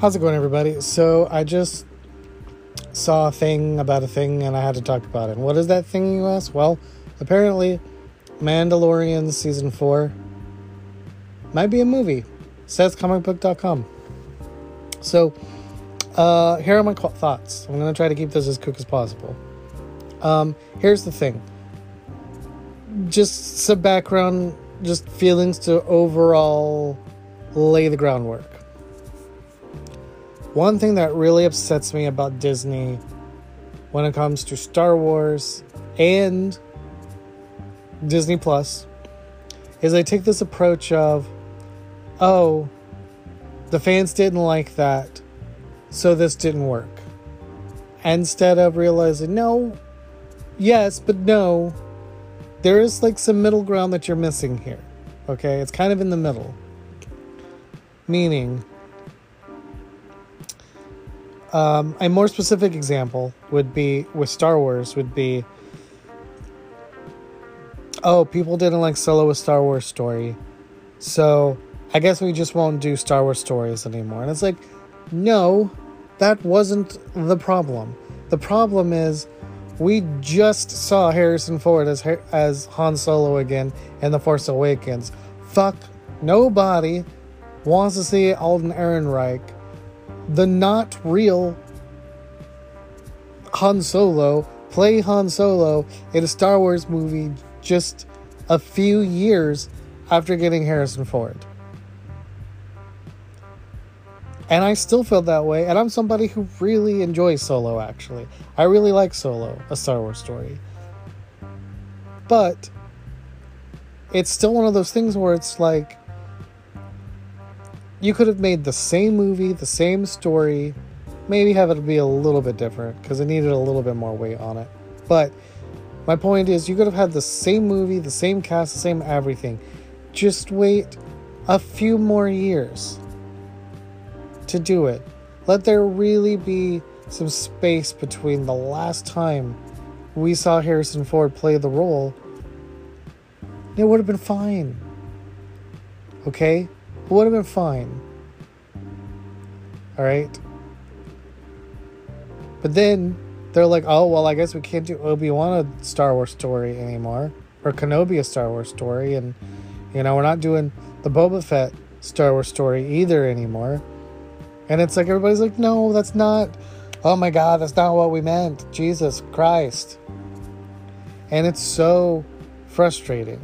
How's it going, everybody? So, I just saw a thing about a thing and I had to talk about it. And what is that thing, you ask? Well, apparently, Mandalorian Season 4 might be a movie. Says comicbook.com. So, uh, here are my thoughts. I'm going to try to keep this as quick as possible. Um, here's the thing just some background, just feelings to overall lay the groundwork. One thing that really upsets me about Disney when it comes to Star Wars and Disney Plus is they take this approach of, oh, the fans didn't like that, so this didn't work. Instead of realizing, no, yes, but no, there is like some middle ground that you're missing here. Okay, it's kind of in the middle. Meaning, um, a more specific example would be with Star Wars would be oh, people didn't like Solo a Star Wars story. So I guess we just won't do Star Wars stories anymore. And it's like, no, that wasn't the problem. The problem is we just saw Harrison Ford as as Han Solo again in The Force Awakens. Fuck, nobody wants to see Alden Ehrenreich the not real Han Solo play Han Solo in a Star Wars movie just a few years after getting Harrison Ford. And I still feel that way, and I'm somebody who really enjoys Solo actually. I really like Solo, a Star Wars story. But it's still one of those things where it's like you could have made the same movie, the same story, maybe have it be a little bit different because it needed a little bit more weight on it. But my point is, you could have had the same movie, the same cast, the same everything. Just wait a few more years to do it. Let there really be some space between the last time we saw Harrison Ford play the role. It would have been fine. Okay? Would have been fine. Alright? But then they're like, oh, well, I guess we can't do Obi Wan a Star Wars story anymore. Or Kenobi a Star Wars story. And, you know, we're not doing the Boba Fett Star Wars story either anymore. And it's like, everybody's like, no, that's not. Oh my God, that's not what we meant. Jesus Christ. And it's so frustrating.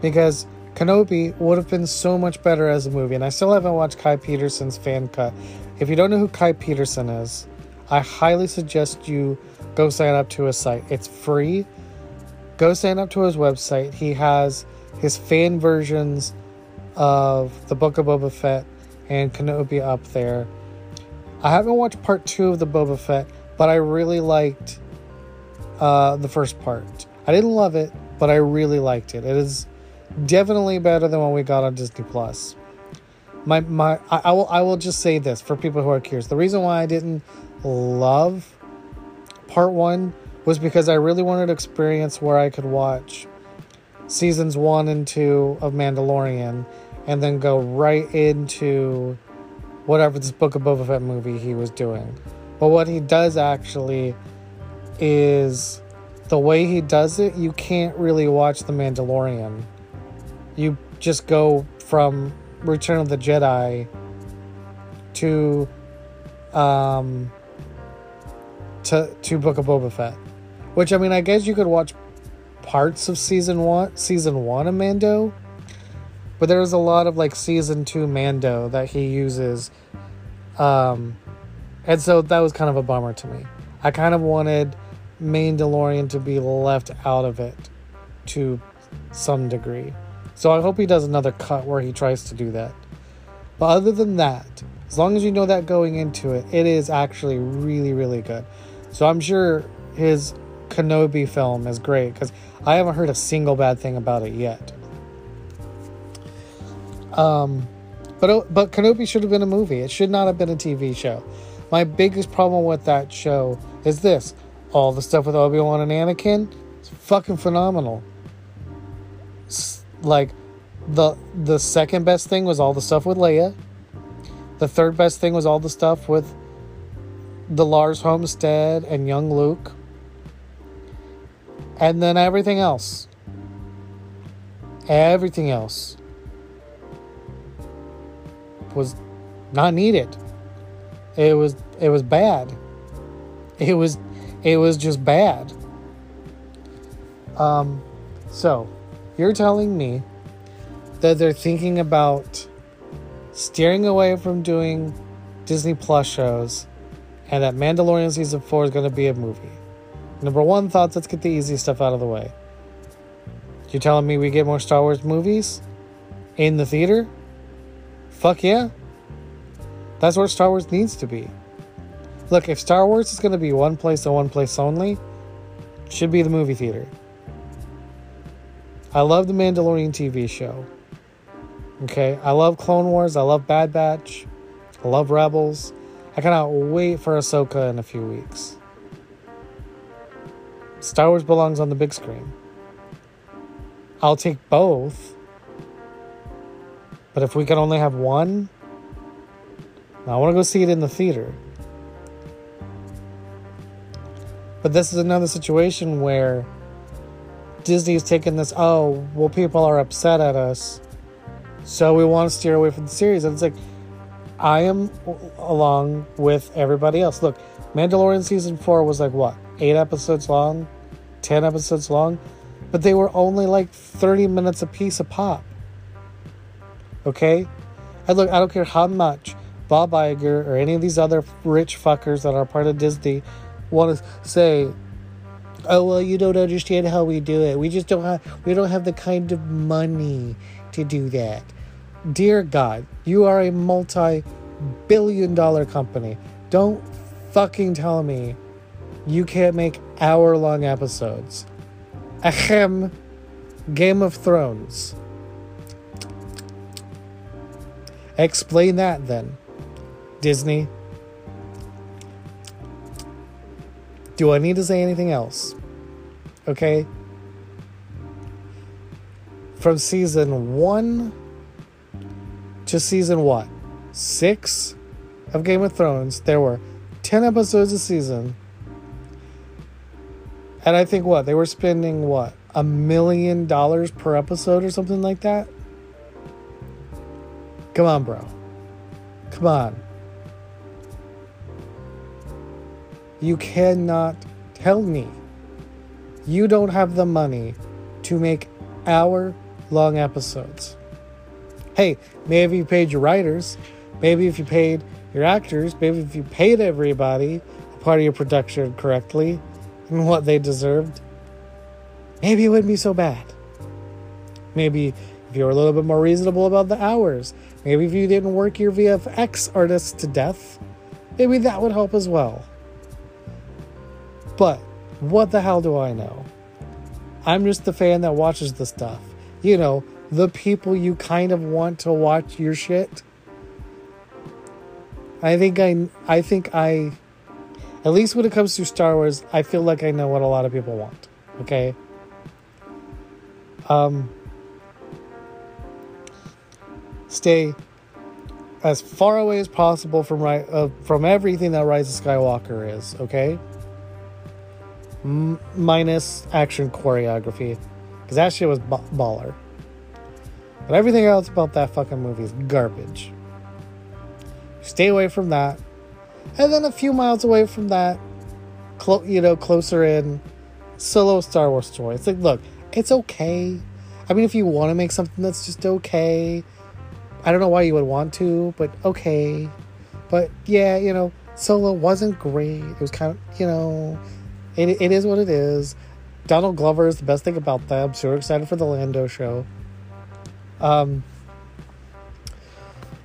Because Kenobi would have been so much better as a movie, and I still haven't watched Kai Patterson's fan cut. If you don't know who Kai Patterson is, I highly suggest you go sign up to his site. It's free. Go sign up to his website. He has his fan versions of the Book of Boba Fett and Kenobi up there. I haven't watched part two of the Boba Fett, but I really liked uh, the first part. I didn't love it, but I really liked it. It is definitely better than what we got on Disney Plus. My my I, I will I will just say this for people who are curious. The reason why I didn't love part one was because I really wanted to experience where I could watch seasons one and two of Mandalorian and then go right into whatever this Book of Boba Fett movie he was doing. But what he does actually is the way he does it, you can't really watch The Mandalorian you just go from Return of the Jedi to um to to Book of Boba Fett. Which I mean I guess you could watch parts of season one season one of Mando. But there's a lot of like season two Mando that he uses. Um and so that was kind of a bummer to me. I kind of wanted Mandalorian to be left out of it to some degree. So I hope he does another cut where he tries to do that. But other than that, as long as you know that going into it, it is actually really, really good. So I'm sure his Kenobi film is great because I haven't heard a single bad thing about it yet. Um, but but Kenobi should have been a movie. It should not have been a TV show. My biggest problem with that show is this: all the stuff with Obi Wan and Anakin, it's fucking phenomenal like the the second best thing was all the stuff with Leia. The third best thing was all the stuff with the Lars Homestead and young Luke. And then everything else. Everything else was not needed. It was it was bad. It was it was just bad. Um so, you're telling me that they're thinking about steering away from doing Disney Plus shows and that Mandalorian season 4 is going to be a movie. Number 1 thoughts, let's get the easy stuff out of the way. You're telling me we get more Star Wars movies in the theater? Fuck yeah. That's where Star Wars needs to be. Look, if Star Wars is going to be one place and one place only, should be the movie theater. I love the Mandalorian TV show. Okay, I love Clone Wars. I love Bad Batch. I love Rebels. I cannot wait for Ahsoka in a few weeks. Star Wars belongs on the big screen. I'll take both. But if we can only have one, I want to go see it in the theater. But this is another situation where Disney is taking this, oh, well, people are upset at us, so we want to steer away from the series. And it's like, I am along with everybody else. Look, Mandalorian season four was like what, eight episodes long, 10 episodes long, but they were only like 30 minutes a piece a pop. Okay? And look, I don't care how much Bob Iger or any of these other rich fuckers that are part of Disney want to say, oh well you don't understand how we do it. We just don't have we don't have the kind of money to do that. Dear god you are a multi-billion dollar company. Don't fucking tell me you can't make hour long episodes. Ahem game of thrones. Explain that then disney Do I need to say anything else? Okay? From season one to season what? Six of Game of Thrones, there were 10 episodes a season. And I think what? They were spending what? A million dollars per episode or something like that? Come on, bro. Come on. You cannot tell me you don't have the money to make hour long episodes. Hey, maybe you paid your writers, maybe if you paid your actors, maybe if you paid everybody a part of your production correctly and what they deserved, maybe it wouldn't be so bad. Maybe if you were a little bit more reasonable about the hours, maybe if you didn't work your VFX artists to death, maybe that would help as well. But what the hell do I know? I'm just the fan that watches the stuff. You know, the people you kind of want to watch your shit. I think I I think I at least when it comes to Star Wars, I feel like I know what a lot of people want. Okay? Um stay as far away as possible from right uh, from everything that Rise of Skywalker is, okay? M- minus action choreography, because that shit was b- baller. But everything else about that fucking movie is garbage. Stay away from that. And then a few miles away from that, clo- you know, closer in, solo Star Wars story. It's like, look, it's okay. I mean, if you want to make something that's just okay, I don't know why you would want to, but okay. But yeah, you know, Solo wasn't great. It was kind of, you know, it, it is what it is. Donald Glover is the best thing about that. I'm so excited for the Lando show. Um,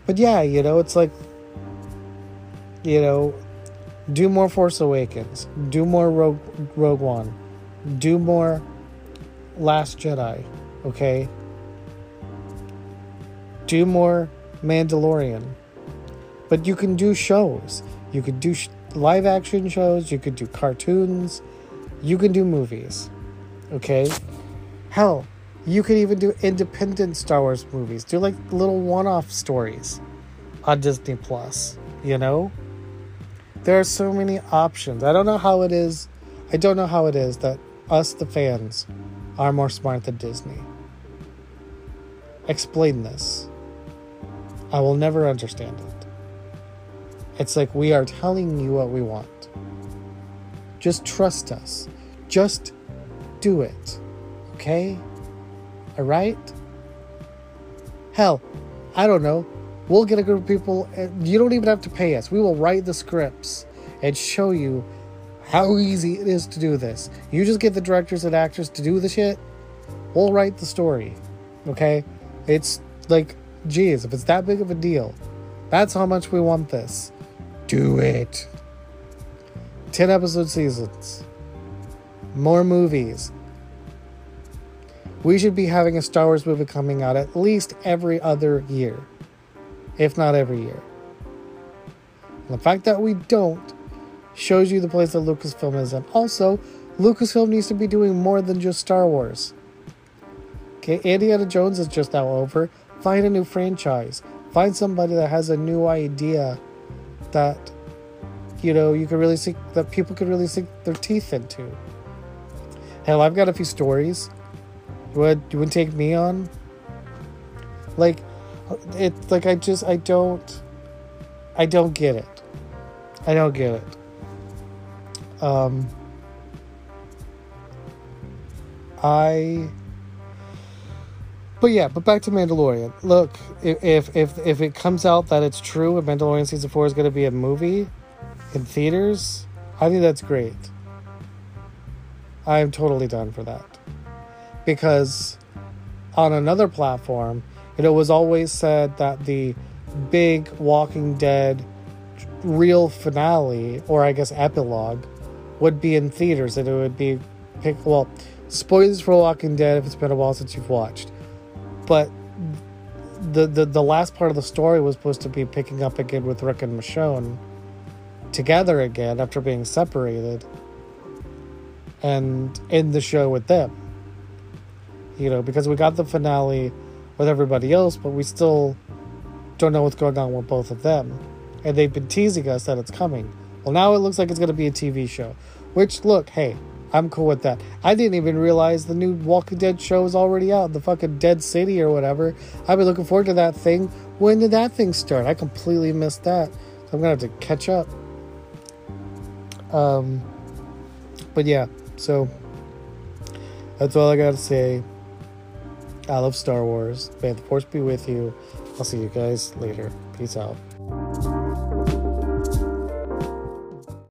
but yeah, you know, it's like, you know, do more Force Awakens, do more Rogue, Rogue One, do more Last Jedi, okay? Do more Mandalorian. But you can do shows. You could do sh- live action shows, you could do cartoons, you can do movies. Okay? Hell, you could even do independent Star Wars movies. Do like little one off stories. on Disney Plus, you know? There are so many options. I don't know how it is. I don't know how it is that us, the fans, are more smart than Disney. Explain this. I will never understand it. It's like we are telling you what we want. Just trust us. Just do it. Okay? Alright? Hell, I don't know. We'll get a group of people. You don't even have to pay us. We will write the scripts and show you how easy it is to do this. You just get the directors and actors to do the shit. We'll write the story. Okay? It's like, geez, if it's that big of a deal, that's how much we want this. Do it. 10 episode seasons. More movies. We should be having a Star Wars movie coming out at least every other year, if not every year. And the fact that we don't shows you the place that Lucasfilm is in. Also, Lucasfilm needs to be doing more than just Star Wars. Okay, Indiana Jones is just now over. Find a new franchise. Find somebody that has a new idea that you know you could really see that people could really sink their teeth into. Hell, I've got a few stories. Would you would take me on? Like it's like I just I don't I don't get it. I don't get it. Um, I. But yeah, but back to Mandalorian. Look, if if if it comes out that it's true, and Mandalorian season four is going to be a movie in theaters, I think that's great. I am totally done for that because on another platform, it was always said that the big Walking Dead real finale, or I guess epilogue, would be in theaters and it would be pick well spoilers for Walking Dead if it's been a while since you've watched. But the, the the last part of the story was supposed to be picking up again with Rick and Michonne together again after being separated and in the show with them. You know, because we got the finale with everybody else, but we still don't know what's going on with both of them. And they've been teasing us that it's coming. Well, now it looks like it's going to be a TV show. Which, look, hey, I'm cool with that. I didn't even realize the new Walking Dead show is already out, the fucking Dead City or whatever. I've been looking forward to that thing. When did that thing start? I completely missed that. So I'm gonna have to catch up. Um, but yeah, so that's all I gotta say. I love Star Wars. May the Force be with you. I'll see you guys later. Peace out.